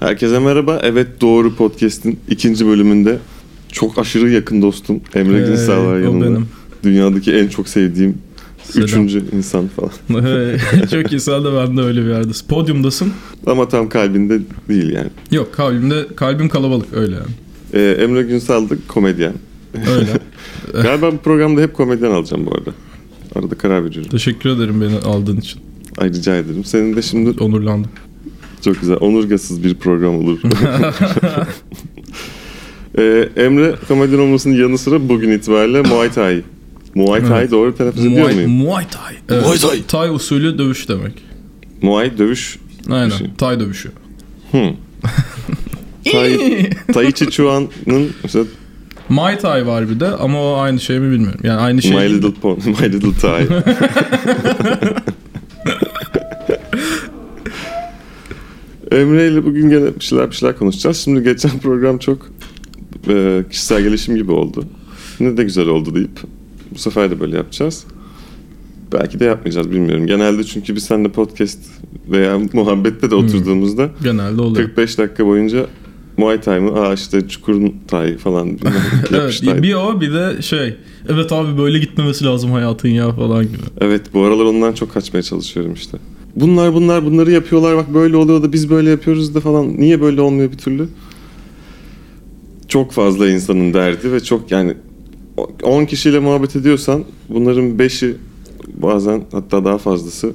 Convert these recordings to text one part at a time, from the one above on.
Herkese merhaba. Evet Doğru Podcast'in ikinci bölümünde çok aşırı yakın dostum Emre Günsal var yanımda. benim. Dünyadaki en çok sevdiğim Selam. üçüncü insan falan. Çok iyi sen de ben de öyle bir yerdesin. Podyumdasın. Ama tam kalbinde değil yani. Yok kalbimde kalbim kalabalık öyle yani. Ee, Emre Günsal da komedyen. Öyle. Galiba bu programda hep komedyen alacağım bu arada. Arada karar veriyorum. Teşekkür ederim beni aldığın için. Ay rica ederim. Senin de şimdi Onurlandım. Çok güzel onurgasız bir program olur. Ee, Emre komedyen olmasının yanı sıra bugün itibariyle Muay Thai. Muay Thai Evet. doğru telaffuz ediyor Muay, muyum? Muay Thai. Evet. Muay Thai. Thai usulü dövüş demek. Muay dövüş. Aynen. şey. Thai dövüşü. Hmm. Tai, tai Chi Chuan'ın mesela Muay Thai var bir de ama o aynı şey mi bilmiyorum. Yani aynı şey My Little Pony, My Little Thai. Emre ile bugün gene bir şeyler bir şeyler konuşacağız. Şimdi geçen program çok e, kişisel gelişim gibi oldu. Ne de güzel oldu deyip bu sefer de böyle yapacağız. Belki de yapmayacağız bilmiyorum. Genelde çünkü biz seninle podcast veya muhabbette de oturduğumuzda genelde oluyor. 45 dakika boyunca Muay Thai mı? Aa işte Çukur'un Thai falan. Evet, bir o bir de şey. Evet abi böyle gitmemesi lazım hayatın ya falan gibi. Evet bu aralar ondan çok kaçmaya çalışıyorum işte. Bunlar bunlar bunları yapıyorlar bak böyle oluyor da biz böyle yapıyoruz da falan. Niye böyle olmuyor bir türlü? Çok fazla insanın derdi ve çok yani 10 kişiyle muhabbet ediyorsan bunların 5'i bazen hatta daha fazlası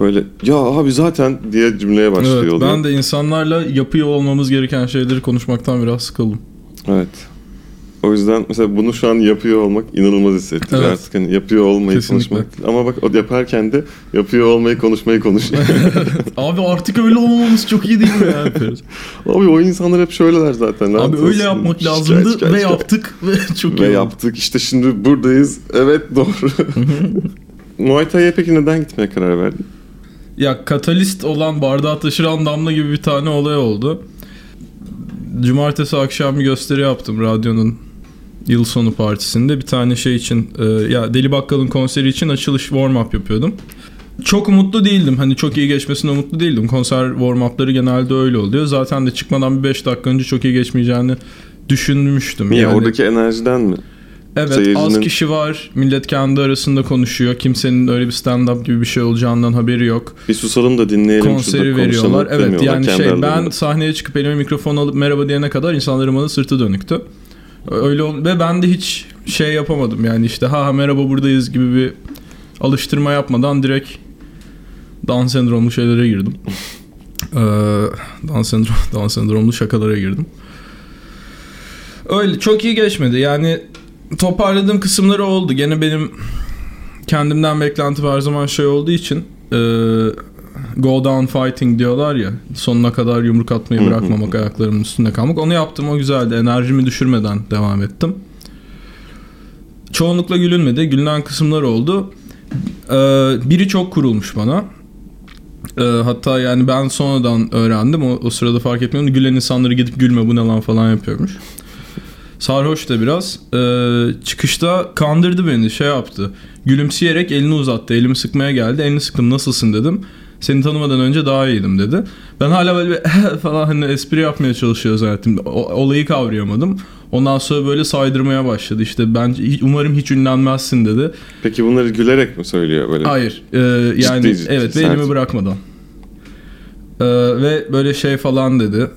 böyle ya abi zaten diye cümleye başlıyor Evet, oluyor. ben de insanlarla yapıyor olmamız gereken şeyleri konuşmaktan biraz sıkıldım. Evet. O yüzden mesela bunu şu an yapıyor olmak inanılmaz hissettiriyor. Evet. Artık hani yapıyor olmayı Kesinlikle. konuşmak. Ama bak o yaparken de yapıyor olmayı konuşmayı konuş. Abi artık öyle olmamamız çok iyi değil mi ya? yapıyoruz? Abi o insanlar hep şöyleler zaten. Abi öyle olsun. yapmak Şikayet, lazımdı şikayet, ve şikayet. yaptık ve çok iyi Ve oldu. yaptık. İşte şimdi buradayız. Evet doğru. Muay Thai'ye peki neden gitmeye karar verdin? Ya katalist olan bardağı taşıran damla gibi bir tane olay oldu. Cumartesi akşam bir gösteri yaptım radyonun yıl sonu partisinde. Bir tane şey için e, ya Deli Bakkal'ın konseri için açılış warm up yapıyordum. Çok umutlu değildim. Hani çok iyi geçmesine umutlu değildim. Konser warm up'ları genelde öyle oluyor. Zaten de çıkmadan bir 5 dakika önce çok iyi geçmeyeceğini düşünmüştüm. Niye? Yani- Oradaki enerjiden mi? Evet Seyircinin- az kişi var. Millet kendi arasında konuşuyor. Kimsenin öyle bir stand-up gibi bir şey olacağından haberi yok. Bir susalım da dinleyelim. Konseri veriyorlar. Evet yani şey ben sahneye çıkıp elime mikrofon alıp merhaba diyene kadar insanların bana sırtı dönüktü. Öyle ol- ve ben de hiç şey yapamadım yani işte ha ha, merhaba buradayız gibi bir alıştırma yapmadan direkt Down sendromlu şeylere girdim. Ee, Down, sendrom, Down sendromlu şakalara girdim. Öyle çok iyi geçmedi. Yani toparladığım kısımları oldu. Gene benim kendimden beklentim her zaman şey olduğu için e, go down fighting diyorlar ya sonuna kadar yumruk atmayı bırakmamak ayaklarımın üstünde kalmak onu yaptım o güzeldi enerjimi düşürmeden devam ettim çoğunlukla gülünmedi gülünen kısımlar oldu Ee, biri çok kurulmuş bana Ee, hatta yani ben sonradan öğrendim o, o sırada fark etmiyorum gülen insanları gidip gülme bu ne lan falan yapıyormuş Sarhoş da biraz. Ee, çıkışta kandırdı beni. Şey yaptı. Gülümseyerek elini uzattı. Elimi sıkmaya geldi. Elini sıktım nasılsın dedim. Seni tanımadan önce daha iyiydim dedi. Ben hala böyle bir falan hani espri yapmaya çalışıyor zaten. O, olayı kavrayamadım. Ondan sonra böyle saydırmaya başladı. İşte ben umarım hiç ünlenmezsin dedi. Peki bunları gülerek mi söylüyor böyle? Hayır. Ee, yani Ciddi ciddi, evet ve elimi bırakmadan. Ee, ve böyle şey falan dedi.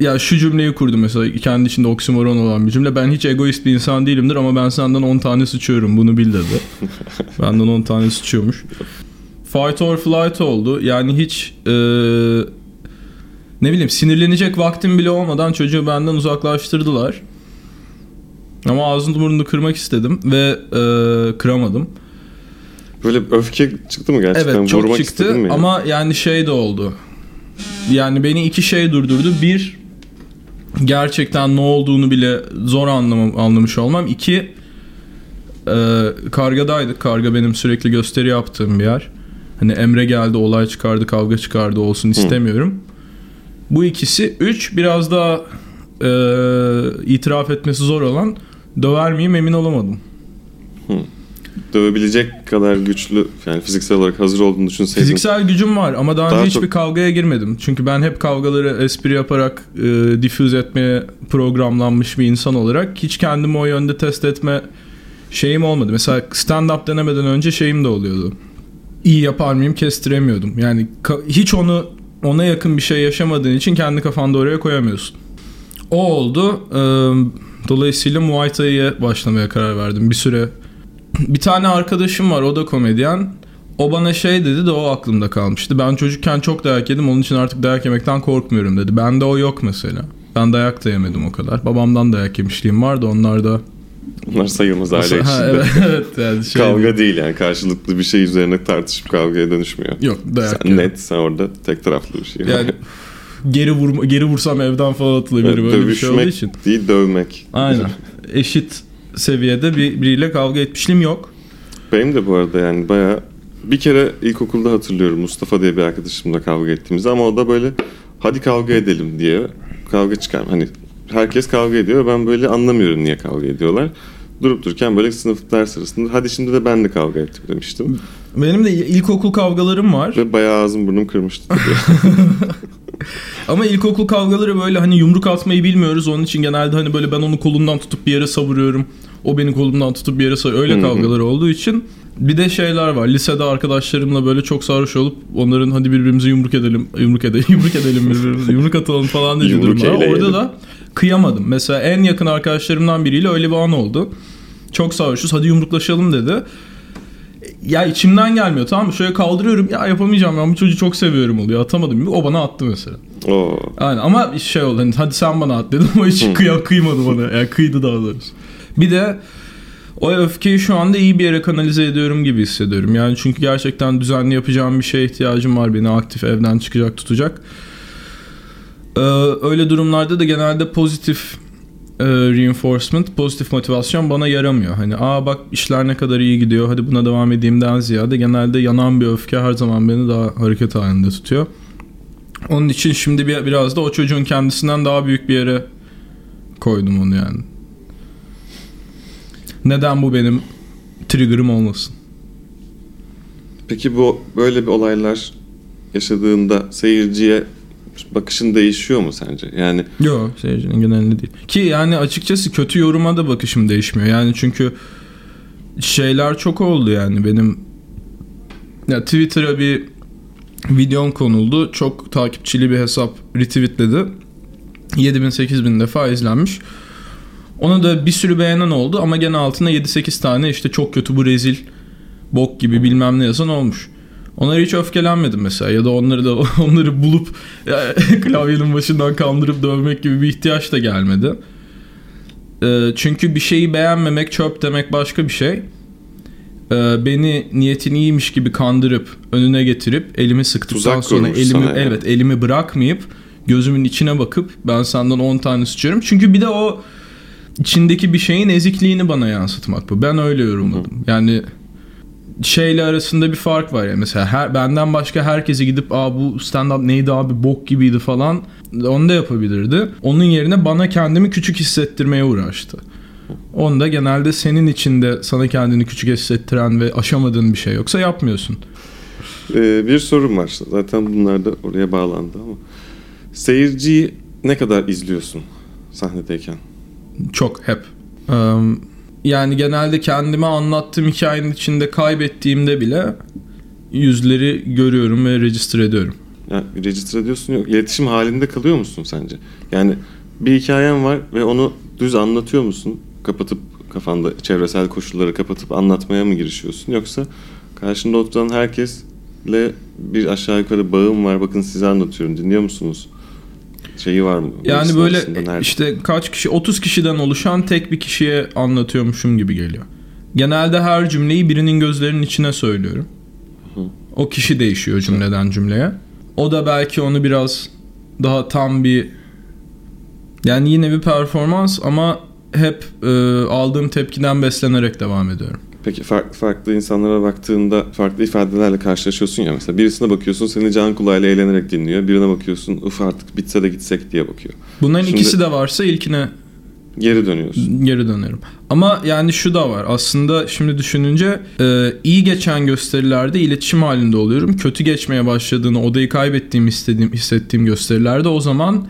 Ya şu cümleyi kurdu mesela kendi içinde oksimoron olan bir cümle. Ben hiç egoist bir insan değilimdir ama ben senden 10 tane sıçıyorum bunu bil dedi. Benden 10 tane sıçıyormuş. Fight or flight oldu. Yani hiç e, ne bileyim sinirlenecek vaktim bile olmadan çocuğu benden uzaklaştırdılar. Ama ağzını burnunu kırmak istedim ve e, kıramadım. Böyle öfke çıktı mı gerçekten? Evet çok Vurmak çıktı yani? ama yani şey de oldu. Yani beni iki şey durdurdu. Bir gerçekten ne olduğunu bile zor anlamam, anlamış olmam. İki e, kargadaydık. Karga benim sürekli gösteri yaptığım bir yer. Hani Emre geldi olay çıkardı kavga çıkardı olsun istemiyorum. Bu ikisi. Üç biraz daha e, itiraf etmesi zor olan döver miyim emin olamadım. Hı. dövebilecek kadar güçlü yani fiziksel olarak hazır olduğunu düşünseydin. Fiziksel gücüm var ama daha, Daha önce hiçbir çok- kavgaya girmedim. Çünkü ben hep kavgaları espri yaparak e, difüze etmeye programlanmış bir insan olarak hiç kendimi o yönde test etme şeyim olmadı. Mesela stand-up denemeden önce şeyim de oluyordu. İyi yapar mıyım kestiremiyordum. Yani hiç onu ona yakın bir şey yaşamadığın için kendi kafanda oraya koyamıyorsun. O oldu. Ee, Dolayısıyla Muay Thai'ye başlamaya karar verdim. Bir süre bir tane arkadaşım var o da komedyen. O bana şey dedi de o aklımda kalmıştı. Ben çocukken çok dayak yedim onun için artık dayak yemekten korkmuyorum dedi. Bende o yok mesela. Ben dayak da yemedim o kadar. Babamdan dayak yemişliğim vardı onlar da. Bunlar sayılmaz aile içinde. Ha, evet, evet yani şey Kavga değil yani karşılıklı bir şey üzerine tartışıp kavgaya dönüşmüyor. Yok dayak Sen yedim. net sen orada tek taraflı bir şey. Yani geri vurma, geri vursam evden falan atılabilir Evet, böyle bir şey olduğu için. değil dövmek. Aynen. Eşit seviyede bir, biriyle kavga etmişliğim yok. Benim de bu arada yani bayağı bir kere ilkokulda hatırlıyorum Mustafa diye bir arkadaşımla kavga ettiğimizi ama o da böyle hadi kavga edelim diye kavga çıkar. Hani herkes kavga ediyor ben böyle anlamıyorum niye kavga ediyorlar. Durup dururken böyle sınıf ders arasında hadi şimdi de ben de kavga ettim demiştim. Benim de ilkokul kavgalarım var. Ve bayağı ağzım burnum kırmıştı. Ama ilkokul kavgaları böyle hani yumruk atmayı bilmiyoruz. Onun için genelde hani böyle ben onu kolundan tutup bir yere savuruyorum. O beni kolumdan tutup bir yere savuruyor. Öyle kavgaları olduğu için. Bir de şeyler var. Lisede arkadaşlarımla böyle çok sarhoş olup onların hadi birbirimize yumruk edelim, yumruk edelim, yumruk edelim birbirimize, yumruk atalım falan diye durumlar. Orada da kıyamadım. Mesela en yakın arkadaşlarımdan biriyle öyle bir an oldu. Çok sarhoşuz hadi yumruklaşalım dedi. Ya içimden gelmiyor tamam mı? Şöyle kaldırıyorum ya yapamayacağım ben bu çocuğu çok seviyorum oluyor. Atamadım. O bana attı mesela. Oo. Aynen ama şey oldu hani hadi sen bana at dedim ama hiç kıya, kıymadı bana. Yani kıydı daha doğrusu. Bir de o öfkeyi şu anda iyi bir yere kanalize ediyorum gibi hissediyorum. Yani çünkü gerçekten düzenli yapacağım bir şeye ihtiyacım var beni aktif evden çıkacak tutacak. Ee, öyle durumlarda da genelde pozitif e, reinforcement, pozitif motivasyon bana yaramıyor. Hani aa bak işler ne kadar iyi gidiyor hadi buna devam edeyimden ziyade genelde yanan bir öfke her zaman beni daha hareket halinde tutuyor. Onun için şimdi bir, biraz da o çocuğun kendisinden daha büyük bir yere koydum onu yani. Neden bu benim trigger'ım olmasın? Peki bu böyle bir olaylar yaşadığında seyirciye bakışın değişiyor mu sence? Yani Yok seyircinin genelinde değil. Ki yani açıkçası kötü yoruma da bakışım değişmiyor. Yani çünkü şeyler çok oldu yani benim ya Twitter'a bir videom konuldu. Çok takipçili bir hesap retweetledi. 7000 8000 defa izlenmiş. Ona da bir sürü beğenen oldu ama gene altına 7-8 tane işte çok kötü bu rezil bok gibi bilmem ne yazan olmuş. Onlara hiç öfkelenmedim mesela ya da onları da onları bulup klavyenin başından kandırıp dövmek gibi bir ihtiyaç da gelmedi. Ee, çünkü bir şeyi beğenmemek çöp demek başka bir şey. Ee, beni niyetin iyiymiş gibi kandırıp önüne getirip elimi sıktıktan Tuzak sonra elimi yani. evet elimi bırakmayıp gözümün içine bakıp ben senden 10 tane sıçıyorum. Çünkü bir de o içindeki bir şeyin ezikliğini bana yansıtmak bu. Ben öyle yorumladım. Yani şeyle arasında bir fark var ya mesela her, benden başka herkese gidip aa bu stand up neydi abi bok gibiydi falan onu da yapabilirdi. Onun yerine bana kendimi küçük hissettirmeye uğraştı. Onda genelde senin içinde sana kendini küçük hissettiren ve aşamadığın bir şey yoksa yapmıyorsun. Ee, bir sorum var. Zaten bunlar da oraya bağlandı ama. Seyirciyi ne kadar izliyorsun sahnedeyken? Çok hep. Yani genelde kendime anlattığım hikayenin içinde kaybettiğimde bile yüzleri görüyorum ve register ediyorum. Yani register ediyorsun yok. İletişim halinde kalıyor musun sence? Yani bir hikayen var ve onu düz anlatıyor musun? Kapatıp kafanda çevresel koşulları kapatıp anlatmaya mı girişiyorsun? Yoksa karşında oturan herkesle bir aşağı yukarı bağım var. Bakın size anlatıyorum. Dinliyor musunuz? Şeyi var mı? Yani böyle nerede? işte kaç kişi 30 kişiden oluşan tek bir kişiye anlatıyormuşum gibi geliyor. Genelde her cümleyi birinin gözlerinin içine söylüyorum. O kişi değişiyor cümleden cümleye. O da belki onu biraz daha tam bir yani yine bir performans ama hep e, aldığım tepkiden beslenerek devam ediyorum. Peki farklı farklı insanlara baktığında farklı ifadelerle karşılaşıyorsun ya mesela birisine bakıyorsun seni can kulağıyla eğlenerek dinliyor. Birine bakıyorsun uf artık bitse de gitsek diye bakıyor. Bunların Şimdi- ikisi de varsa ilkine geri dönüyorsun. Geri dönerim. Ama yani şu da var. Aslında şimdi düşününce e, iyi geçen gösterilerde iletişim halinde oluyorum. Kötü geçmeye başladığını, odayı kaybettiğimi istediğim, hissettiğim gösterilerde o zaman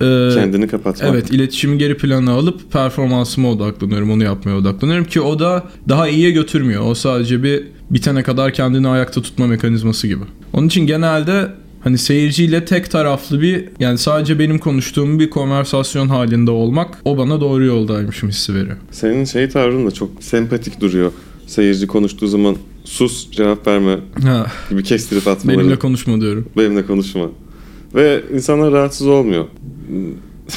e, Kendini kapatmak. Evet iletişimi geri plana alıp performansıma odaklanıyorum. Onu yapmaya odaklanıyorum ki o da daha iyiye götürmüyor. O sadece bir bitene kadar kendini ayakta tutma mekanizması gibi. Onun için genelde hani seyirciyle tek taraflı bir yani sadece benim konuştuğum bir konversasyon halinde olmak o bana doğru yoldaymışım hissi veriyor. Senin şey tavrın da çok sempatik duruyor. Seyirci konuştuğu zaman sus cevap verme Ha, gibi kestirip atmaları. benimle konuşma diyorum. Benimle konuşma. Ve insanlar rahatsız olmuyor.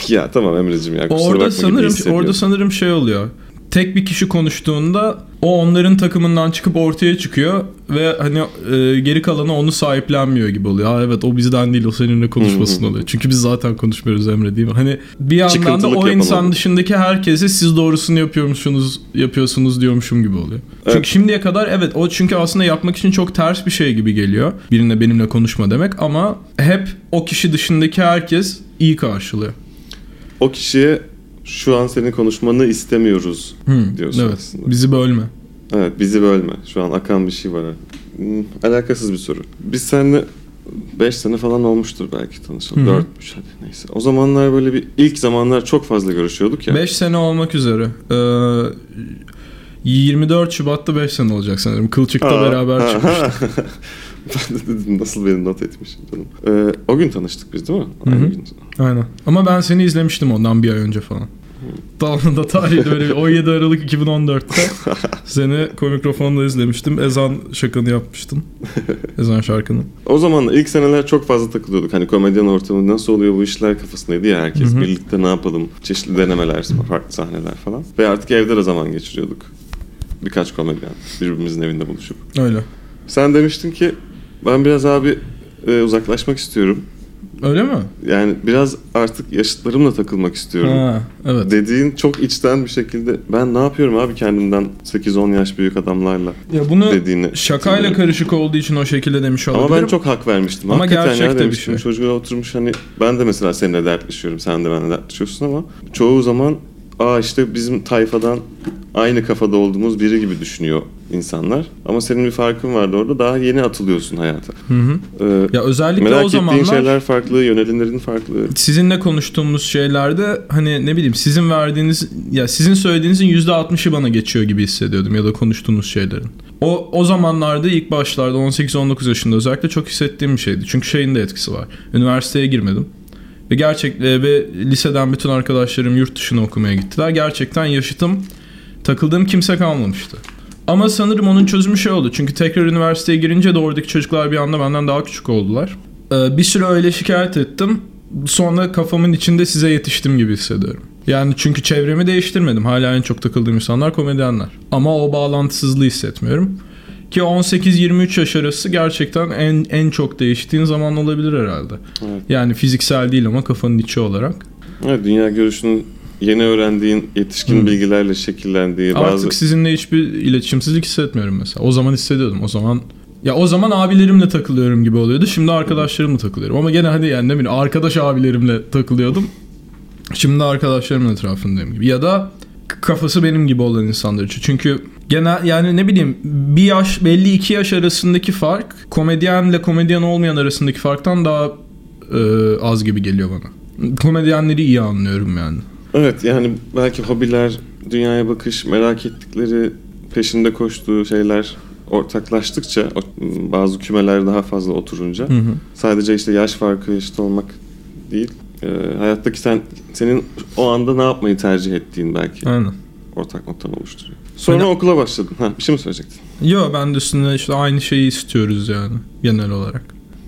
Ya tamam Emre'cim ya kusura Orada bakma sanırım orada sanırım şey oluyor. Tek bir kişi konuştuğunda o onların takımından çıkıp ortaya çıkıyor ve hani e, geri kalanı onu sahiplenmiyor gibi oluyor. Ha evet o bizden değil o seninle konuşmasın oluyor. Çünkü biz zaten konuşmuyoruz Emre değil mi? Hani bir yandan da o insan yapamadım. dışındaki herkese siz doğrusunu yapıyormuşsunuz yapıyorsunuz diyormuşum gibi oluyor. Evet. Çünkü şimdiye kadar evet o çünkü aslında yapmak için çok ters bir şey gibi geliyor. Birine benimle konuşma demek ama hep o kişi dışındaki herkes iyi karşılıyor. O kişiye şu an senin konuşmanı istemiyoruz Hı, diyorsun evet. aslında. Bizi bölme. Evet bizi bölme. Şu an akan bir şey var. Hmm, alakasız bir soru. Biz seninle 5 sene falan olmuştur belki tanışalım. Hı hı. 4'müş hadi neyse. O zamanlar böyle bir ilk zamanlar çok fazla görüşüyorduk ya. 5 sene olmak üzere. Ee, 24 Şubat'ta 5 sene olacak sanırım. Kılçık'ta Aa, beraber çıkmıştık. ha. ben de dedim nasıl beni not etmişim canım. Ee, o gün tanıştık biz değil mi? Aynı gün. Aynen. Ama ben seni izlemiştim ondan bir ay önce falan. Tamam da tarihi böyle bir 17 Aralık 2014'te seni komikrofonda izlemiştim. Ezan şakanı yapmıştın. Ezan şarkını. O zaman ilk seneler çok fazla takılıyorduk. Hani komedyen ortamı nasıl oluyor bu işler kafasındaydı ya herkes. Hı hı. Birlikte ne yapalım? Çeşitli denemeler, farklı sahneler falan. Ve artık evde de zaman geçiriyorduk. Birkaç komedyen birbirimizin evinde buluşup. Öyle. Sen demiştin ki ben biraz abi e, uzaklaşmak istiyorum. Öyle mi? Yani biraz artık yaşıtlarımla takılmak istiyorum. Ha, evet. Dediğin çok içten bir şekilde ben ne yapıyorum abi kendimden 8-10 yaş büyük adamlarla Ya bunu dediğini. şakayla karışık olduğu için o şekilde demiş olabilirim. Ama ben çok hak vermiştim. Ama Hakikaten gerçekte ya bir demiştim. şey. Çocuğa oturmuş hani ben de mesela seninle dertleşiyorum. Sen de benimle dertleşiyorsun ama çoğu zaman aa işte bizim tayfadan aynı kafada olduğumuz biri gibi düşünüyor insanlar. Ama senin bir farkın vardı orada. Daha yeni atılıyorsun hayata. Hı hı. Ee, Ya özellikle merak o ettiğin zamanlar şeyler farklı, yönelimlerin farklı. sizinle konuştuğumuz şeylerde hani ne bileyim sizin verdiğiniz ya sizin söylediğinizin %60'ı bana geçiyor gibi hissediyordum ya da konuştuğunuz şeylerin. O o zamanlarda ilk başlarda 18-19 yaşında özellikle çok hissettiğim bir şeydi. Çünkü şeyin de etkisi var. Üniversiteye girmedim. Ve gerçekten ve liseden bütün arkadaşlarım yurt dışına okumaya gittiler. Gerçekten yaşıtım takıldığım kimse kalmamıştı. Ama sanırım onun çözümü şey oldu. Çünkü tekrar üniversiteye girince de oradaki çocuklar bir anda benden daha küçük oldular. Ee, bir süre öyle şikayet ettim. Sonra kafamın içinde size yetiştim gibi hissediyorum. Yani çünkü çevremi değiştirmedim. Hala en çok takıldığım insanlar komedyenler. Ama o bağlantısızlığı hissetmiyorum. Ki 18-23 yaş arası gerçekten en en çok değiştiğin zaman olabilir herhalde. Evet. Yani fiziksel değil ama kafanın içi olarak. Evet, dünya görüşünün yeni öğrendiğin yetişkin Hı. bilgilerle şekillendiği bazı... Artık sizinle hiçbir iletişimsizlik hissetmiyorum mesela. O zaman hissediyordum. O zaman ya o zaman abilerimle takılıyorum gibi oluyordu. Şimdi arkadaşlarımla takılıyorum. Ama gene hadi yani ne bileyim arkadaş abilerimle takılıyordum. Şimdi arkadaşlarımın etrafındayım gibi. Ya da kafası benim gibi olan insanlar için. Çünkü genel yani ne bileyim bir yaş belli iki yaş arasındaki fark komedyenle komedyen olmayan arasındaki farktan daha e, az gibi geliyor bana. Komedyenleri iyi anlıyorum yani. Evet yani belki hobiler, dünyaya bakış, merak ettikleri, peşinde koştuğu şeyler ortaklaştıkça bazı kümeler daha fazla oturunca Hı hı. sadece işte yaş farkı eşit olmak değil e, hayattaki sen senin o anda ne yapmayı tercih ettiğin belki Aynen. Ortak noktanı oluşturuyor. Sonra Hani- okula başladın. Ha, bir şey mi söyleyecektin? Yo ben de üstüne işte aynı şeyi istiyoruz yani genel olarak.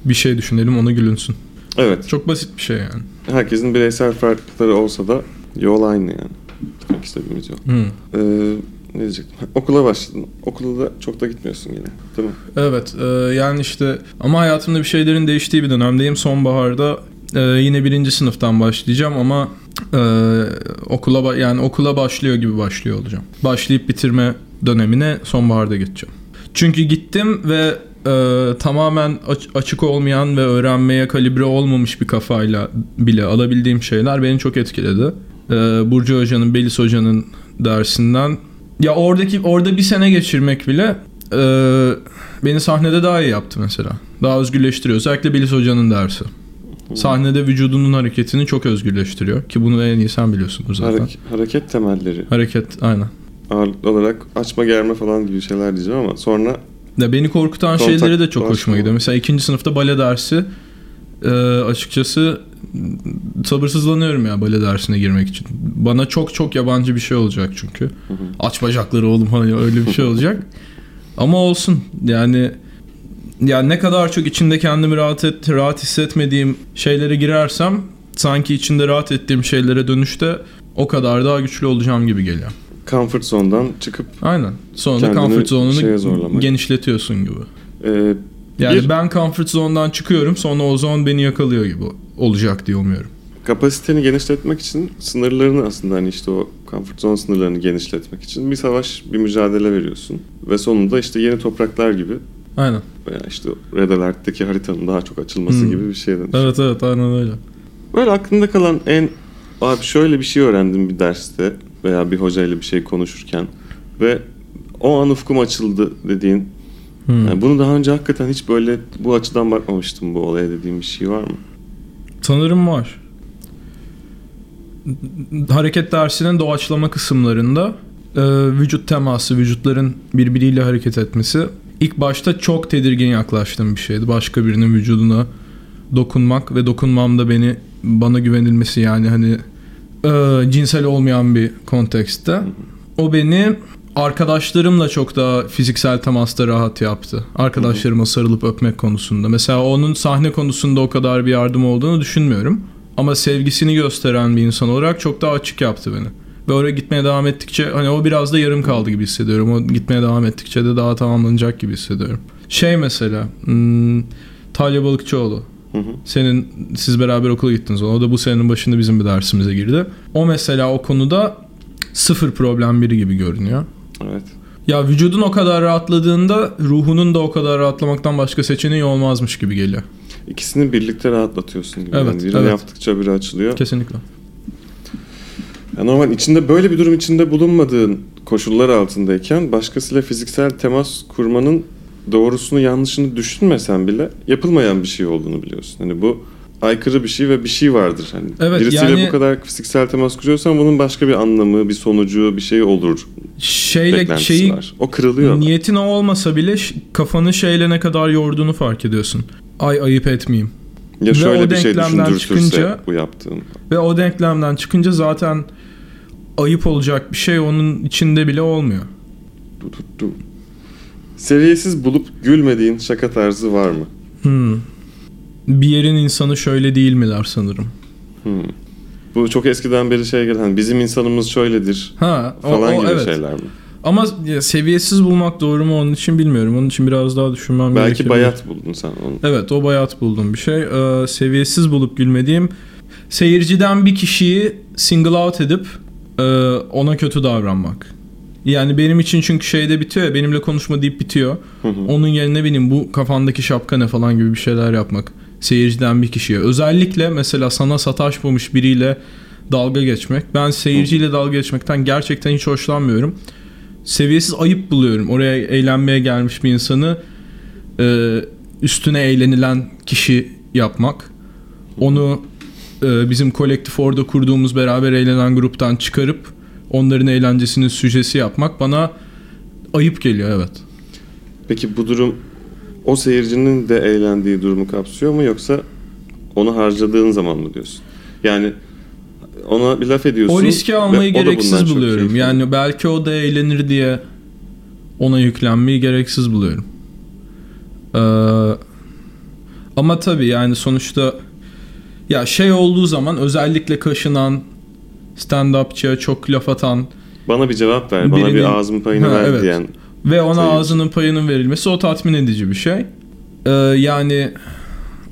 Bir şey düşünelim ona gülünsün. Evet. Çok basit bir şey yani. Herkesin bireysel farklılıkları olsa da yol aynı yani. Gitmek istediğimiz yol. Hı. Ee, ne diyecektim? Okula başladın. Okula da çok da gitmiyorsun yine. Değil mi? Evet e, yani işte ama hayatımda bir şeylerin değiştiği bir dönemdeyim. Sonbaharda e, yine birinci sınıftan başlayacağım ama e, okula yani okula başlıyor gibi başlıyor olacağım. Başlayıp bitirme dönemine sonbaharda geçeceğim. Çünkü gittim ve e, tamamen aç- açık olmayan ve öğrenmeye kalibre olmamış bir kafayla bile alabildiğim şeyler beni çok etkiledi. Ee, Burcu Hoca'nın, Belis Hoca'nın dersinden. Ya oradaki orada bir sene geçirmek bile e, beni sahnede daha iyi yaptı mesela. Daha özgürleştiriyor. Özellikle Belis Hoca'nın dersi. Sahnede vücudunun hareketini çok özgürleştiriyor. Ki bunu en iyi sen biliyorsunuz zaten. Harek- hareket temelleri. Hareket aynen. Ağırlıklı olarak açma germe falan gibi şeyler diyeceğim ama sonra Ya beni korkutan Kontak şeyleri de çok hoşuma gidiyor. Mesela ikinci sınıfta bale dersi e, açıkçası sabırsızlanıyorum ya bale dersine girmek için. Bana çok çok yabancı bir şey olacak çünkü. Aç bacakları oğlum hani öyle bir şey olacak. Ama olsun yani ya ne kadar çok içinde kendimi rahat et, rahat hissetmediğim şeylere girersem sanki içinde rahat ettiğim şeylere dönüşte o kadar daha güçlü olacağım gibi geliyor. comfort zone'dan çıkıp Aynen. Sonra comfort zone'unu genişletiyorsun gibi. e, Yani Bir- ben comfort zone'dan çıkıyorum sonra o zone beni yakalıyor gibi olacak diye umuyorum. kapasiteni genişletmek için sınırlarını aslında hani işte o comfort zone sınırlarını genişletmek için bir savaş, bir mücadele veriyorsun. Ve sonunda işte yeni topraklar gibi Aynen. veya işte Red Alert'teki haritanın daha çok açılması Hmm. gibi bir şeyden. Evet evet aynen öyle. Böyle aklında kalan en abi şöyle bir şey öğrendim bir derste veya bir hocayla bir şey konuşurken ve o an ufkum açıldı dediğin Hmm. yani bunu daha önce hakikaten hiç böyle bu açıdan bakmamıştım bu olaya dediğim bir şey var mı? Sanırım var. Hareket dersinin doğaçlama kısımlarında e, vücut teması, vücutların birbiriyle hareket etmesi ilk başta çok tedirgin yaklaştığım bir şeydi. Başka birinin vücuduna dokunmak ve dokunmamda beni bana güvenilmesi yani hani e, cinsel olmayan bir kontekste. O beni arkadaşlarımla çok daha fiziksel temasta rahat yaptı. Arkadaşlarıma sarılıp öpmek konusunda. Mesela onun sahne konusunda o kadar bir yardım olduğunu düşünmüyorum. Ama sevgisini gösteren bir insan olarak çok daha açık yaptı beni. Ve oraya gitmeye devam ettikçe hani o biraz da yarım kaldı gibi hissediyorum. O gitmeye devam ettikçe de daha tamamlanacak gibi hissediyorum. Şey mesela hmm, Talya Balıkçıoğlu. Hı hı. Senin siz beraber okula gittiniz. O da bu senenin başında bizim bir dersimize girdi. O mesela o konuda sıfır problem biri gibi görünüyor. Evet. Ya vücudun o kadar rahatladığında ruhunun da o kadar rahatlamaktan başka seçeneği olmazmış gibi geliyor. İkisini birlikte rahatlatıyorsun gibi. Evet, yani birini evet. yaptıkça biri açılıyor. Kesinlikle. Ya normal içinde böyle bir durum içinde bulunmadığın koşullar altındayken başkasıyla fiziksel temas kurmanın doğrusunu yanlışını düşünmesen bile yapılmayan bir şey olduğunu biliyorsun. Hani bu aykırı bir şey ve bir şey vardır. Hani Evet, birisiyle yani- bu kadar fiziksel temas kuruyorsan bunun başka bir anlamı, bir sonucu, bir şey olur. Şeyle şeyi var. O kırılıyor. niyetin o olmasa bile kafanı şeyle ne kadar yorduğunu fark ediyorsun. Ay ayıp etmeyeyim. Ya Ve şöyle o bir şey düşündürtürse çıkınca- bu yaptığın. Ve o denklemden çıkınca zaten ayıp olacak bir şey onun içinde bile olmuyor. Du, du, du. Seviyesiz bulup gülmediğin şaka tarzı var mı? Hmm. Bir yerin insanı şöyle değil miler sanırım. Hmm. Bu çok eskiden beri şey gelen hani bizim insanımız şöyledir Ha, o, falan o, gibi evet. şeyler mi? Ama seviyesiz bulmak doğru mu onun için bilmiyorum. Onun için biraz daha düşünmem Belki gerekiyor. bayat buldun sen onu. Evet o bayat buldum bir şey. Ee, seviyesiz bulup gülmediğim seyirciden bir kişiyi single out edip ona kötü davranmak. Yani benim için çünkü şeyde bitiyor ya benimle konuşma deyip bitiyor. Hı hı. Onun yerine benim bu kafandaki şapka ne falan gibi bir şeyler yapmak. Seyirciden bir kişiye. Özellikle mesela sana sataşmamış biriyle dalga geçmek. Ben seyirciyle dalga geçmekten gerçekten hiç hoşlanmıyorum. Seviyesiz ayıp buluyorum. Oraya eğlenmeye gelmiş bir insanı e, üstüne eğlenilen kişi yapmak. Onu e, bizim kolektif orada kurduğumuz beraber eğlenen gruptan çıkarıp onların eğlencesinin süjesi yapmak bana ayıp geliyor evet. Peki bu durum o seyircinin de eğlendiği durumu kapsıyor mu yoksa onu harcadığın zaman mı diyorsun? Yani ona bir laf ediyorsun. O riski almayı gereksiz buluyorum. Yani belki o da eğlenir diye ona yüklenmeyi gereksiz buluyorum. Ee, ama tabii yani sonuçta ya şey olduğu zaman özellikle kaşınan stand-upçıya çok laf atan bana bir cevap ver, bana Birinin- bir ağzın payını Ha, ver evet. diyen. ve ona Seyirci. ağzının payının verilmesi o tatmin edici bir şey. Ee, yani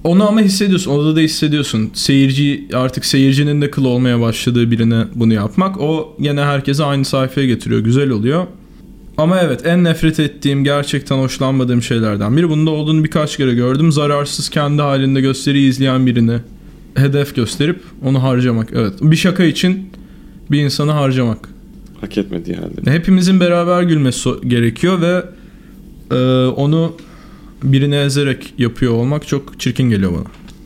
onu ama hissediyorsun. Orada da hissediyorsun. Seyirci artık seyircinin de kıl olmaya başladığı birine bunu yapmak. O yine herkese aynı sayfaya getiriyor. Güzel oluyor. Ama evet en nefret ettiğim gerçekten hoşlanmadığım şeylerden biri. Bunda olduğunu birkaç kere gördüm. Zararsız kendi halinde gösteri izleyen birini hedef gösterip onu harcamak. Evet bir şaka için bir insanı harcamak. Hak etmediği halde. Hepimizin beraber gülmesi gerekiyor ve e, onu birine ezerek yapıyor olmak çok çirkin geliyor bana.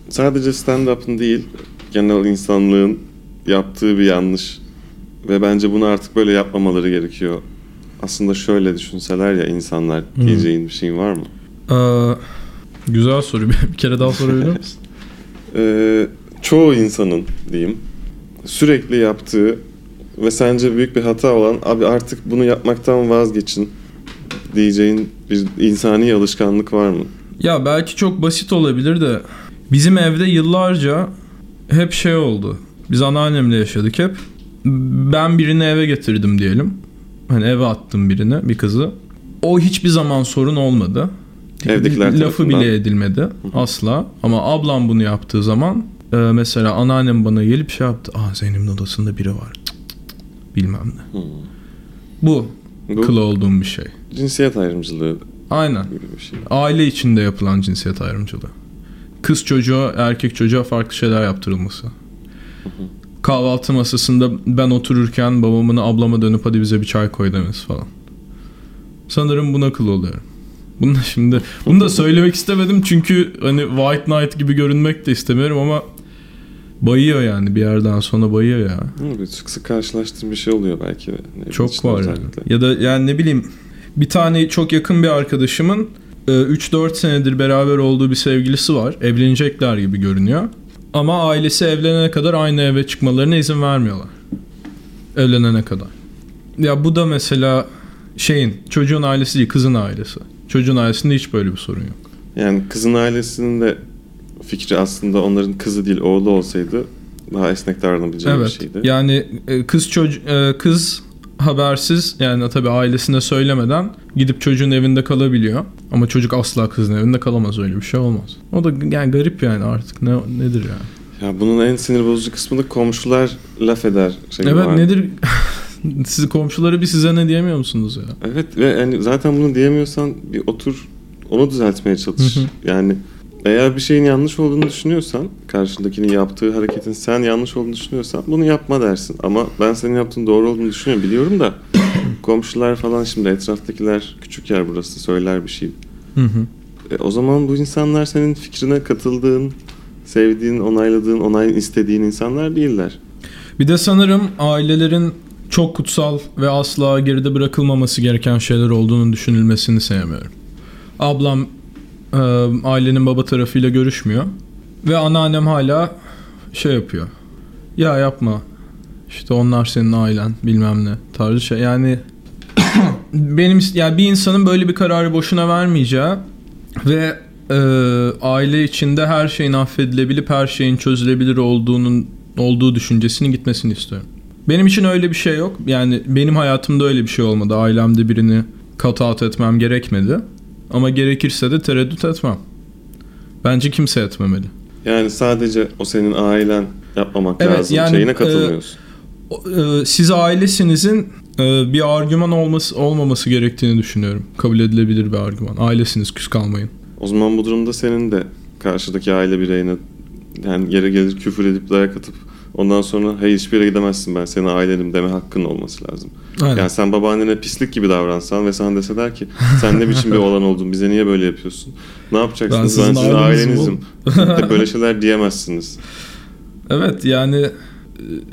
Sadece stand-up'ın değil, genel insanlığın yaptığı bir yanlış. Ve bence bunu artık böyle yapmamaları gerekiyor. Aslında şöyle düşünseler ya insanlar Hmm. diyeceğin bir şeyin var mı? Ee, güzel soru. Bir kere daha sorabilir misin? Ee, çoğu insanın diyeyim sürekli yaptığı ve sence büyük bir hata olan abi artık bunu yapmaktan vazgeçin diyeceğin bir insani alışkanlık var mı? Ya belki çok basit olabilir de bizim evde yıllarca hep şey oldu. Biz anneannemle yaşadık hep. Ben birini eve getirdim diyelim. Hani eve attım birini, bir kızı. O hiçbir zaman sorun olmadı. Evdekiler Lafı tarafından. bile edilmedi asla. Ama ablam bunu yaptığı zaman e, mesela anneannem bana gelip şey yaptı. Aa Zeynep'in odasında biri var. Cık cık. Bilmem ne. Hmm. Bu Bu kıl olduğum bir şey. cinsiyet ayrımcılığı Aynen. bir şey. Aile içinde yapılan cinsiyet ayrımcılığı. Kız çocuğa, erkek çocuğa farklı şeyler yaptırılması. Kahvaltı masasında ben otururken babamın ablama dönüp hadi bize bir çay koy demesi falan. Sanırım buna kıl oluyorum. Bunu da şimdi bunu da söylemek istemedim çünkü hani White Knight gibi görünmek de istemiyorum ama bayıyor yani bir yerden sonra bayıyor ya. Bir sık sık karşılaştığım bir şey oluyor belki. de. Ne Çok var yani. Ya da yani ne bileyim bir tane çok yakın bir arkadaşımın e, 3-4 senedir beraber olduğu bir sevgilisi var. Evlenecekler gibi görünüyor. Ama ailesi evlenene kadar aynı eve çıkmalarına izin vermiyorlar. Evlenene kadar. Ya bu da mesela şeyin çocuğun ailesi değil kızın ailesi. Çocuğun ailesinde hiç böyle bir sorun yok. Yani kızın ailesinin de fikri aslında onların kızı değil oğlu olsaydı daha esnek davranabileceği bir Evet. şeydi. Yani e, kız çocuğu kız habersiz yani tabii ailesine söylemeden gidip çocuğun evinde kalabiliyor. Ama çocuk asla kızın evinde kalamaz öyle bir şey olmaz. O da yani garip yani artık ne nedir yani. Ya bunun en sinir bozucu kısmı da komşular laf eder. Şey evet var. nedir siz komşuları bir size ne diyemiyor musunuz ya? Evet ve yani zaten bunu diyemiyorsan bir otur onu düzeltmeye çalış. Hı hı. Yani eğer bir şeyin yanlış olduğunu düşünüyorsan, karşındakinin yaptığı hareketin sen yanlış olduğunu düşünüyorsan bunu yapma dersin. Ama ben senin yaptığın doğru olduğunu düşünüyorum biliyorum da komşular falan şimdi etraftakiler küçük yer burası söyler bir şey. Hı hı. E, o zaman bu insanlar senin fikrine katıldığın, sevdiğin, onayladığın, onay istediğin insanlar değiller. Bir de sanırım ailelerin çok kutsal ve asla geride bırakılmaması gereken şeyler olduğunu düşünülmesini sevmiyorum. Ablam e, ailenin baba tarafıyla görüşmüyor ve anneannem hala şey yapıyor. Ya yapma. İşte onlar senin ailen bilmem ne tarzı şey. Yani benim yani bir insanın böyle bir kararı boşuna vermeyeceği ve e, aile içinde her şeyin affedilebilip her şeyin çözülebilir olduğunun olduğu düşüncesinin gitmesini istiyorum. Benim için öyle bir şey yok. Yani benim hayatımda öyle bir şey olmadı. Ailemde birini cut out etmem gerekmedi. Ama gerekirse de tereddüt etmem. Bence kimse etmemeli. Yani sadece o senin ailen yapmamak Evet, lazım yani, şeyine e, katılmıyorsun. O- e, Siz ailesinizin e, bir argüman olması olmaması gerektiğini düşünüyorum. Kabul edilebilir bir argüman. Ailesiniz küs kalmayın. O zaman bu durumda senin de karşıdaki aile bireyine yani yere gelir küfür edip dayak atıp ondan sonra hayır hiçbir yere gidemezsin ben senin ailenim deme hakkın olması lazım. Aynen. Yani sen babaannene pislik gibi davransan ve sana deseler ki sen ne biçim bir oğlan oldun bize niye böyle yapıyorsun? Ne yapacaksınız? Ben sizin Ben sizin ailenizim. De böyle şeyler diyemezsiniz. Evet yani e,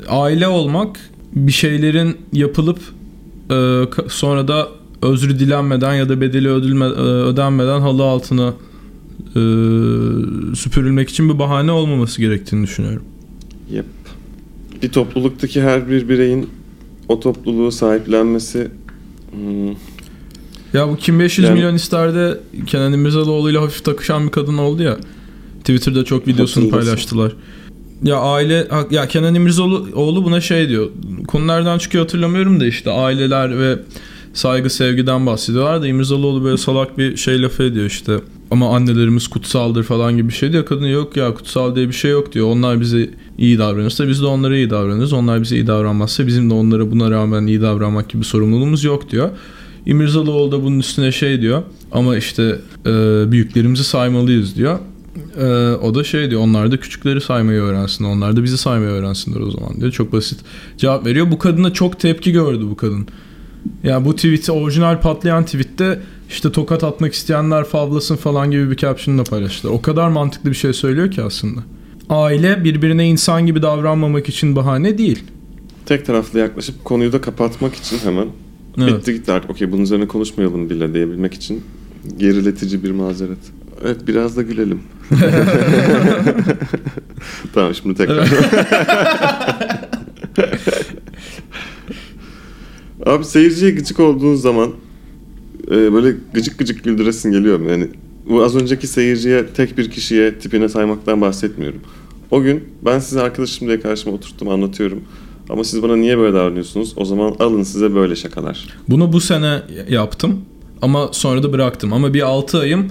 aile olmak bir şeylerin yapılıp e, sonra da özrü dilenmeden ya da bedeli ödülme, e, ödenmeden halı altına e, süpürülmek için bir bahane olmaması gerektiğini düşünüyorum. Yep. Bir topluluktaki her bir bireyin o topluluğu sahiplenmesi hmm, Ya bu kim 500 Yani- milyon isterde Kenan İmirzalıoğlu ile hafif takışan bir kadın oldu ya. Twitter'da çok videosunu paylaştılar. Ya aile ya Kenan İmirzalıoğlu buna şey diyor. Konu nereden çıkıyor hatırlamıyorum da işte aileler ve saygı sevgiden bahsediyorlar da İmirzalıoğlu böyle salak bir şey lafı ediyor işte. Ama annelerimiz kutsaldır falan gibi bir şey diyor. Kadın yok ya kutsal diye bir şey yok diyor. Onlar bize iyi davranırsa biz de onlara iyi davranırız. Onlar bize iyi davranmazsa bizim de onlara buna rağmen iyi davranmak gibi sorumluluğumuz yok diyor. İmirzalıoğlu da bunun üstüne şey diyor. Ama işte e, büyüklerimizi saymalıyız diyor. Ee, o da şey diyor onlar da küçükleri saymayı öğrensin. Onlar da bizi saymayı öğrensinler o zaman diyor. Çok basit cevap veriyor. Bu kadına çok tepki gördü bu kadın. Ya bu tweet orijinal patlayan tweette işte tokat atmak isteyenler favlasın falan gibi bir caption'la paylaştılar. O kadar mantıklı bir şey söylüyor ki aslında. Aile birbirine insan gibi davranmamak için bahane değil. Tek taraflı yaklaşıp konuyu da kapatmak için hemen Evet. bitti gitti artık okey bunun üzerine konuşmayalım bile diyebilmek için geriletici bir mazeret. Evet biraz da gülelim. tamam şimdi tekrar. Abi seyirciye gıcık olduğun zaman e, böyle gıcık gıcık güldüresin geliyor? Yani bu az önceki seyirciye tek bir kişiye tipine saymaktan bahsetmiyorum. O gün ben size arkadaşım diye karşıma oturttum anlatıyorum. Ama siz bana niye böyle davranıyorsunuz? O zaman alın size böyle şakalar. Bunu bu sene yaptım ama sonra da bıraktım. Ama bir 6 ayım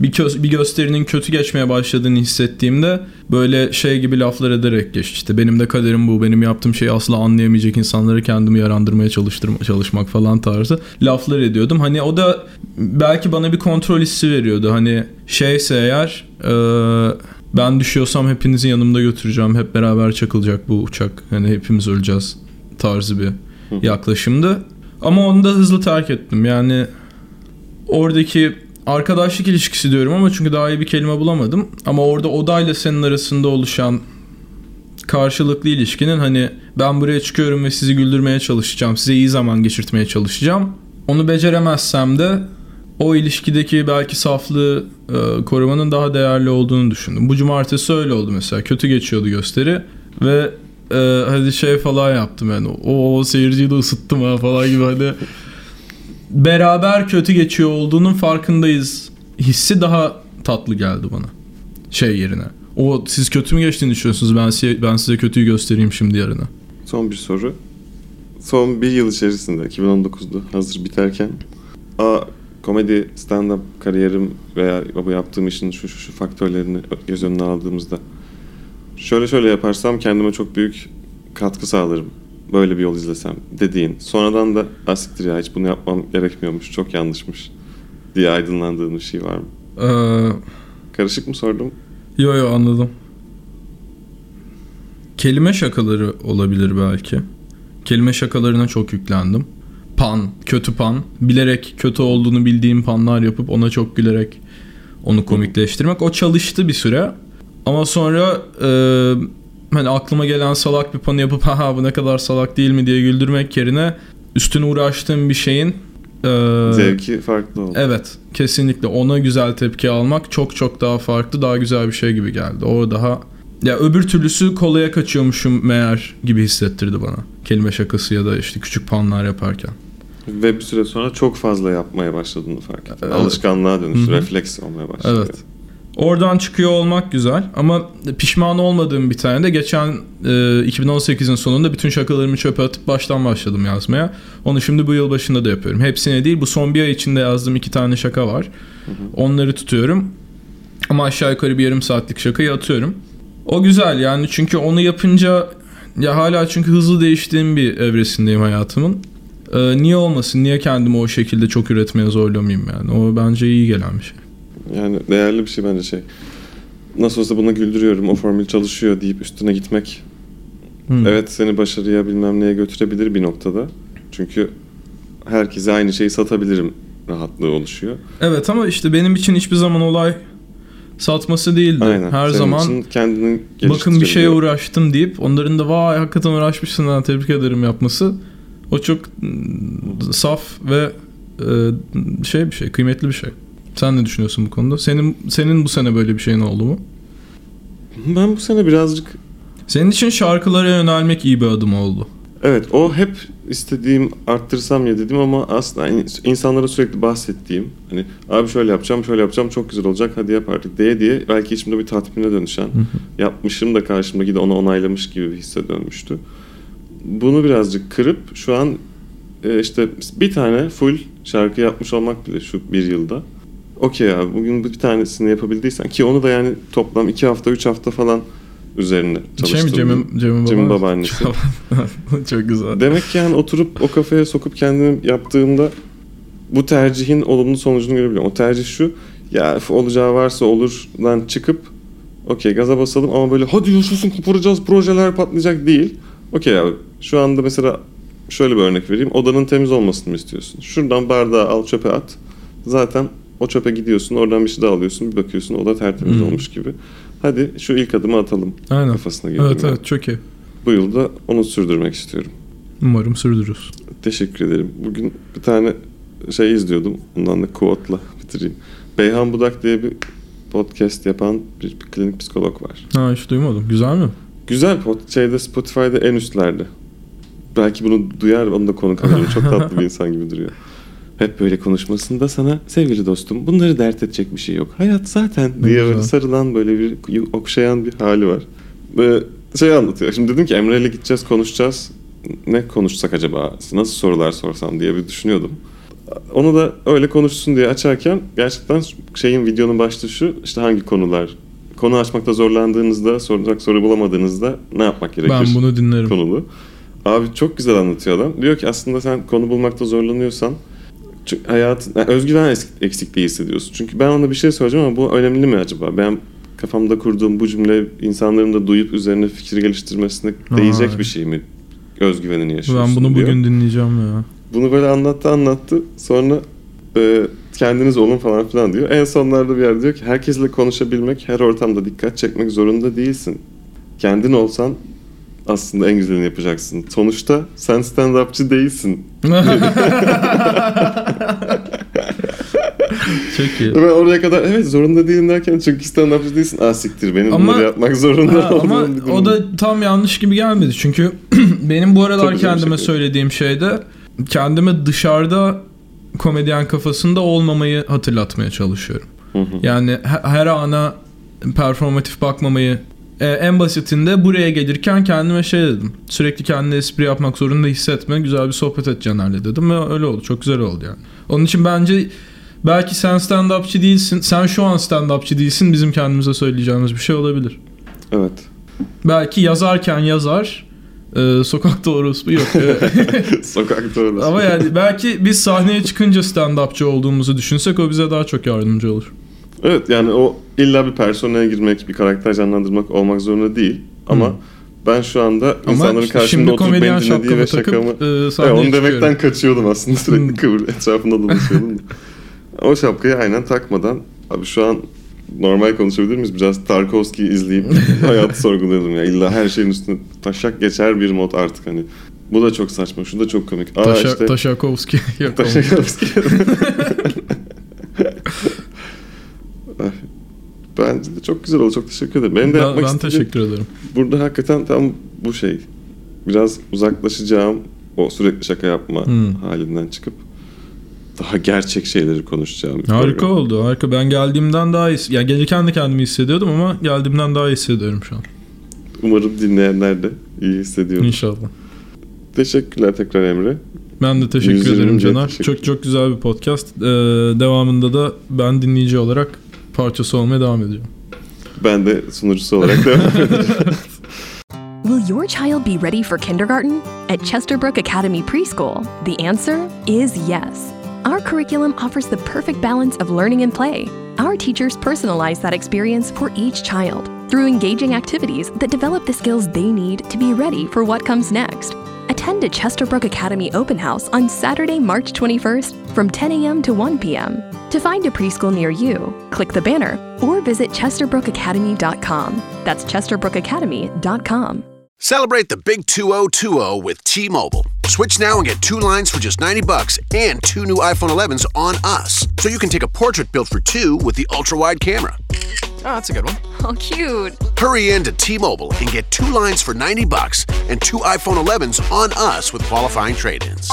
bir, kö- bir gösterinin kötü geçmeye başladığını hissettiğimde böyle şey gibi laflar ederek geçti. İşte benim de kaderim bu. Benim yaptığım şeyi asla anlayamayacak insanları kendimi yarandırmaya çalıştırma, çalışmak falan tarzı laflar ediyordum. Hani o da belki bana bir kontrol hissi veriyordu. Hani şeyse eğer e, ben düşüyorsam hepinizi yanımda götüreceğim. Hep beraber çakılacak bu uçak. Hani hepimiz öleceğiz tarzı bir yaklaşımdı. Ama onu da hızlı terk ettim. Yani oradaki arkadaşlık ilişkisi diyorum ama çünkü daha iyi bir kelime bulamadım. Ama orada odayla senin arasında oluşan karşılıklı ilişkinin hani ben buraya çıkıyorum ve sizi güldürmeye çalışacağım. Size iyi zaman geçirtmeye çalışacağım. Onu beceremezsem de o ilişkideki belki saflığı e, korumanın daha değerli olduğunu düşündüm. Bu cumartesi öyle oldu mesela. Kötü geçiyordu gösteri ve e, hadi şey falan yaptım yani. O, o seyirciyi de ısıttım ha falan gibi hani beraber kötü geçiyor olduğunun farkındayız hissi daha tatlı geldi bana. Şey yerine. O siz kötü mü geçtiğini düşünüyorsunuz? Ben size, ben size kötüyü göstereyim şimdi yarına. Son bir soru. Son bir yıl içerisinde 2019'da hazır biterken a komedi stand-up kariyerim veya bu yaptığım işin şu şu, şu faktörlerini göz önüne aldığımızda şöyle şöyle yaparsam kendime çok büyük katkı sağlarım. Böyle bir yol izlesem dediğin. Sonradan da asiktir ya hiç bunu yapmam gerekmiyormuş. Çok yanlışmış diye aydınlandığın bir şey var mı? Ee, Karışık mı sordum? yo yo anladım. Kelime şakaları olabilir belki. Kelime şakalarına çok yüklendim. Pan, kötü pan. Bilerek kötü olduğunu bildiğim panlar yapıp ona çok gülerek onu komikleştirmek. O çalıştı bir süre. Ama sonra e, hani aklıma gelen salak bir panı yapıp ha bu ne kadar salak değil mi diye güldürmek yerine üstüne uğraştığım bir şeyin e, Zevki farklı oldu. Evet kesinlikle ona güzel tepki almak çok çok daha farklı daha güzel bir şey gibi geldi. O daha ya öbür türlüsü kolaya kaçıyormuşum meğer gibi hissettirdi bana. Kelime şakası ya da işte küçük panlar yaparken. Ve bir süre sonra çok fazla yapmaya başladığını fark ettim. Evet. Alışkanlığa dönüştü, refleks olmaya başladı. Evet. Oradan çıkıyor olmak güzel ama pişman olmadığım bir tane de geçen e, 2018'in sonunda bütün şakalarımı çöpe atıp baştan başladım yazmaya. Onu şimdi bu yıl başında da yapıyorum. Hepsine değil bu son bir ay içinde yazdığım iki tane şaka var. Onları tutuyorum. Ama aşağı yukarı bir yarım saatlik şakayı atıyorum. O güzel yani çünkü onu yapınca ya hala çünkü hızlı değiştiğim bir evresindeyim hayatımın. E, niye olmasın? Niye kendimi o şekilde çok üretmeye zorlamayayım yani? O bence iyi gelen bir şey. Yani değerli bir şey bence şey. Nasıl olsa buna güldürüyorum, o formül çalışıyor deyip üstüne gitmek. Hı. Evet seni başarıya bilmem neye götürebilir bir noktada. Çünkü herkese aynı şeyi satabilirim rahatlığı oluşuyor. Evet ama işte benim için hiçbir zaman olay satması değildi. Aynen. Her Senin zaman kendini bakın bir şeye uğraştım deyip onların da vay hakikaten uğraşmışsın ha tebrik ederim yapması. O çok mm, saf ve e, şey bir şey, kıymetli bir şey. Sen ne düşünüyorsun bu konuda? Senin senin bu sene böyle bir şeyin oldu mu? Ben bu sene birazcık Senin için şarkılara yönelmek iyi bir adım oldu. Evet o hep istediğim arttırsam ya dedim ama aslında in- insanlara sürekli bahsettiğim hani abi şöyle yapacağım şöyle yapacağım çok güzel olacak hadi yap artık diye diye belki içimde bir tatmine dönüşen yapmışım da karşımdaki de onu onaylamış gibi bir hisse dönmüştü. Bunu birazcık kırıp şu an e, işte bir tane full şarkı yapmış olmak bile şu bir yılda. Okey abi bugün bir tanesini yapabildiysen ki onu da yani toplam iki hafta üç hafta falan üzerine Şey çalıştım. mi Cem'in, Cem'in, Cem'in baba- babaannesi. çok güzel. Demek ki yani oturup o kafaya sokup kendimi yaptığımda bu tercihin olumlu sonucunu görebiliyorum. O tercih şu, ya olacağı varsa olurdan çıkıp okey gaza basalım ama böyle hadi yaşasın koparacağız projeler patlayacak değil. Okey abi şu anda mesela şöyle bir örnek vereyim. Odanın temiz olmasını mı istiyorsun? Şuradan bardağı al çöpe at. Zaten o çöpe gidiyorsun oradan bir şey daha alıyorsun bir bakıyorsun oda tertemiz Hmm. olmuş gibi. Hadi şu ilk adımı atalım Aynen. kafasına girdim. Evet ben. evet çok iyi. Bu yılda onu sürdürmek istiyorum. Umarım sürdürürüz. Teşekkür ederim. Bugün bir tane şey izliyordum. Bundan da quote'la bitireyim. Beyhan Budak diye bir podcast yapan bir, klinik psikolog var. Ha hiç duymadım. Güzel mi? Güzel şeyde Spotify'da en üstlerde. Belki bunu duyar onu da konuk alırım. Çok tatlı bir insan gibi duruyor. Hep böyle konuşmasında sana sevgili dostum bunları dert edecek bir şey yok. Hayat zaten Ne diye böyle güzel. sarılan böyle bir okşayan bir hali var. Ve şey anlatıyor. Şimdi dedim ki Emre'yle gideceğiz konuşacağız. Ne konuşsak acaba? Nasıl sorular sorsam diye bir düşünüyordum. Onu da öyle konuşsun diye açarken gerçekten şeyin videonun başlığı şu işte hangi konular konu açmakta zorlandığınızda soracak soru bulamadığınızda ne yapmak gerekir? Ben bunu dinlerim. konulu. Abi çok güzel anlatıyor adam. Diyor ki aslında sen konu bulmakta zorlanıyorsan çünkü hayat yani özgüven eksik- eksikliği hissediyorsun. Çünkü ben ona bir şey soracağım ama bu önemli mi acaba? Ben kafamda kurduğum bu cümle insanların da duyup üzerine fikir geliştirmesine değecek Vay. bir şey mi? Özgüvenini yaşıyorsun Ben bunu diyor. bugün dinleyeceğim ya. Bunu böyle anlattı anlattı. Sonra e, kendiniz olun falan filan diyor. En sonlarda bir yer diyor ki herkesle konuşabilmek, her ortamda dikkat çekmek zorunda değilsin. Kendin olsan aslında en güzelini yapacaksın. Sonuçta sen stand-upçı değilsin. çok iyi. Ben oraya kadar evet zorunda değilim derken çünkü stand-upçı değilsin. Aa siktir benim Ama- bunları yapmak zorunda Ha, ama o da tam yanlış gibi gelmedi. Çünkü benim bu aralar bir kendime şey. söylediğim şey de kendime dışarıda komedyen kafasında olmamayı hatırlatmaya çalışıyorum. Hı hı. Yani he- her ana performatif bakmamayı e, en basitinde buraya gelirken kendime şey dedim. Sürekli kendine espri yapmak zorunda hissetme. Güzel bir sohbet et Caner'le dedim ve öyle oldu. Çok güzel oldu yani. Onun için bence belki sen stand-upçı değilsin. Sen şu an stand-upçı değilsin. Bizim kendimize söyleyeceğimiz bir şey olabilir. Evet. Belki yazarken yazar. e, sokakta orospu yok. Sokakta orası. Ama yani belki biz sahneye çıkınca stand-upçı olduğumuzu düşünsek o bize daha çok yardımcı olur. Evet yani o illa bir personaya girmek, bir karakter canlandırmak olmak zorunda değil. Ama Hı. ben şu anda Ama insanların işte karşımda oturup beni dinlediği ve şakamı... e, Evet, onu demekten çıkıyorum. kaçıyordum aslında sürekli Hı. kıvır etrafında dolaşıyordum. o şapkayı aynen takmadan abi şu an normal konuşabilir miyiz? Biraz Tarkovski izleyip hayatı sorguluyordum ya. İlla her şeyin üstüne taşak geçer bir mod artık hani. Bu da çok saçma, şu da çok komik. Aa Taşa, işte Taşakovski. Taşakovski. Bence de çok güzel oldu. Çok teşekkür ederim. Benim de ben, yapmak ben teşekkür ederim. burada hakikaten tam bu şey. Biraz uzaklaşacağım o sürekli şaka yapma Hmm. halinden çıkıp daha gerçek şeyleri konuşacağım. Harika program. oldu. Harika. Ben geldiğimden daha iyi. Ya gelirken de kendimi hissediyordum ama geldiğimden daha iyi hissediyorum şu an. Umarım dinleyenler de iyi hissediyor. İnşallah. Teşekkürler tekrar Emre. Ben de teşekkür 120 ederim Caner. teşekkür Çok çok güzel bir podcast. Ee, devamında da ben dinleyici olarak parçası olmaya devam edeceğim. Ben de sunucusu olarak devam edeceğim. Will your child be ready for kindergarten? At Chesterbrook Academy Preschool, the answer is yes. Our curriculum offers the perfect balance of learning and play. Our teachers personalize that experience for each child through engaging activities that develop the skills they need to be ready for what comes next. Attend a Chesterbrook Academy open house on Saturday, March 21st from 10 a.m. to 1 p.m. To find a preschool near you, click the banner or visit chesterbrookacademy.com. That's chesterbrookacademy.com. Celebrate the big 2020 with T-Mobile. Switch now and get two lines for just 90 bucks and two new iPhone 11s on us. So you can take a portrait built for two with the ultra-wide camera. Oh, that's a good one. Oh, cute. Hurry in to T-Mobile and get two lines for 90 bucks and two iPhone 11s on us with qualifying trade-ins.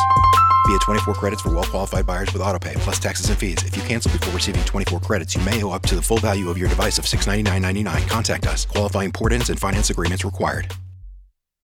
Via 24 credits for well-qualified buyers with autopay plus taxes and fees. If you cancel before receiving 24 credits, you may owe up to the full value of your device of $699.99. Contact us. Qualifying port-ins and finance agreements required.